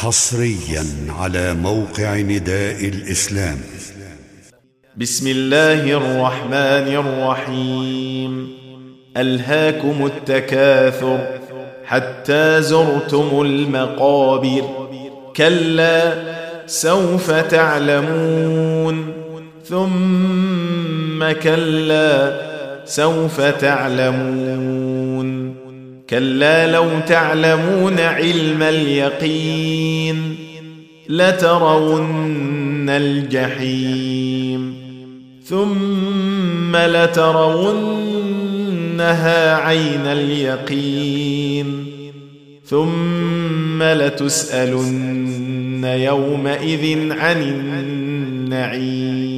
حصريا على موقع نداء الإسلام. بسم الله الرحمن الرحيم. ألهاكم التكاثر حتى زرتم المقابر. كلا سوف تعلمون. ثم كلا سوف تعلمون. كلا لو تعلمون علم اليقين لترون الجحيم ثم لترونها عين اليقين ثم لتسألن يومئذ عن النعيم.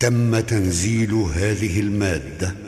تم تنزيل هذه المادة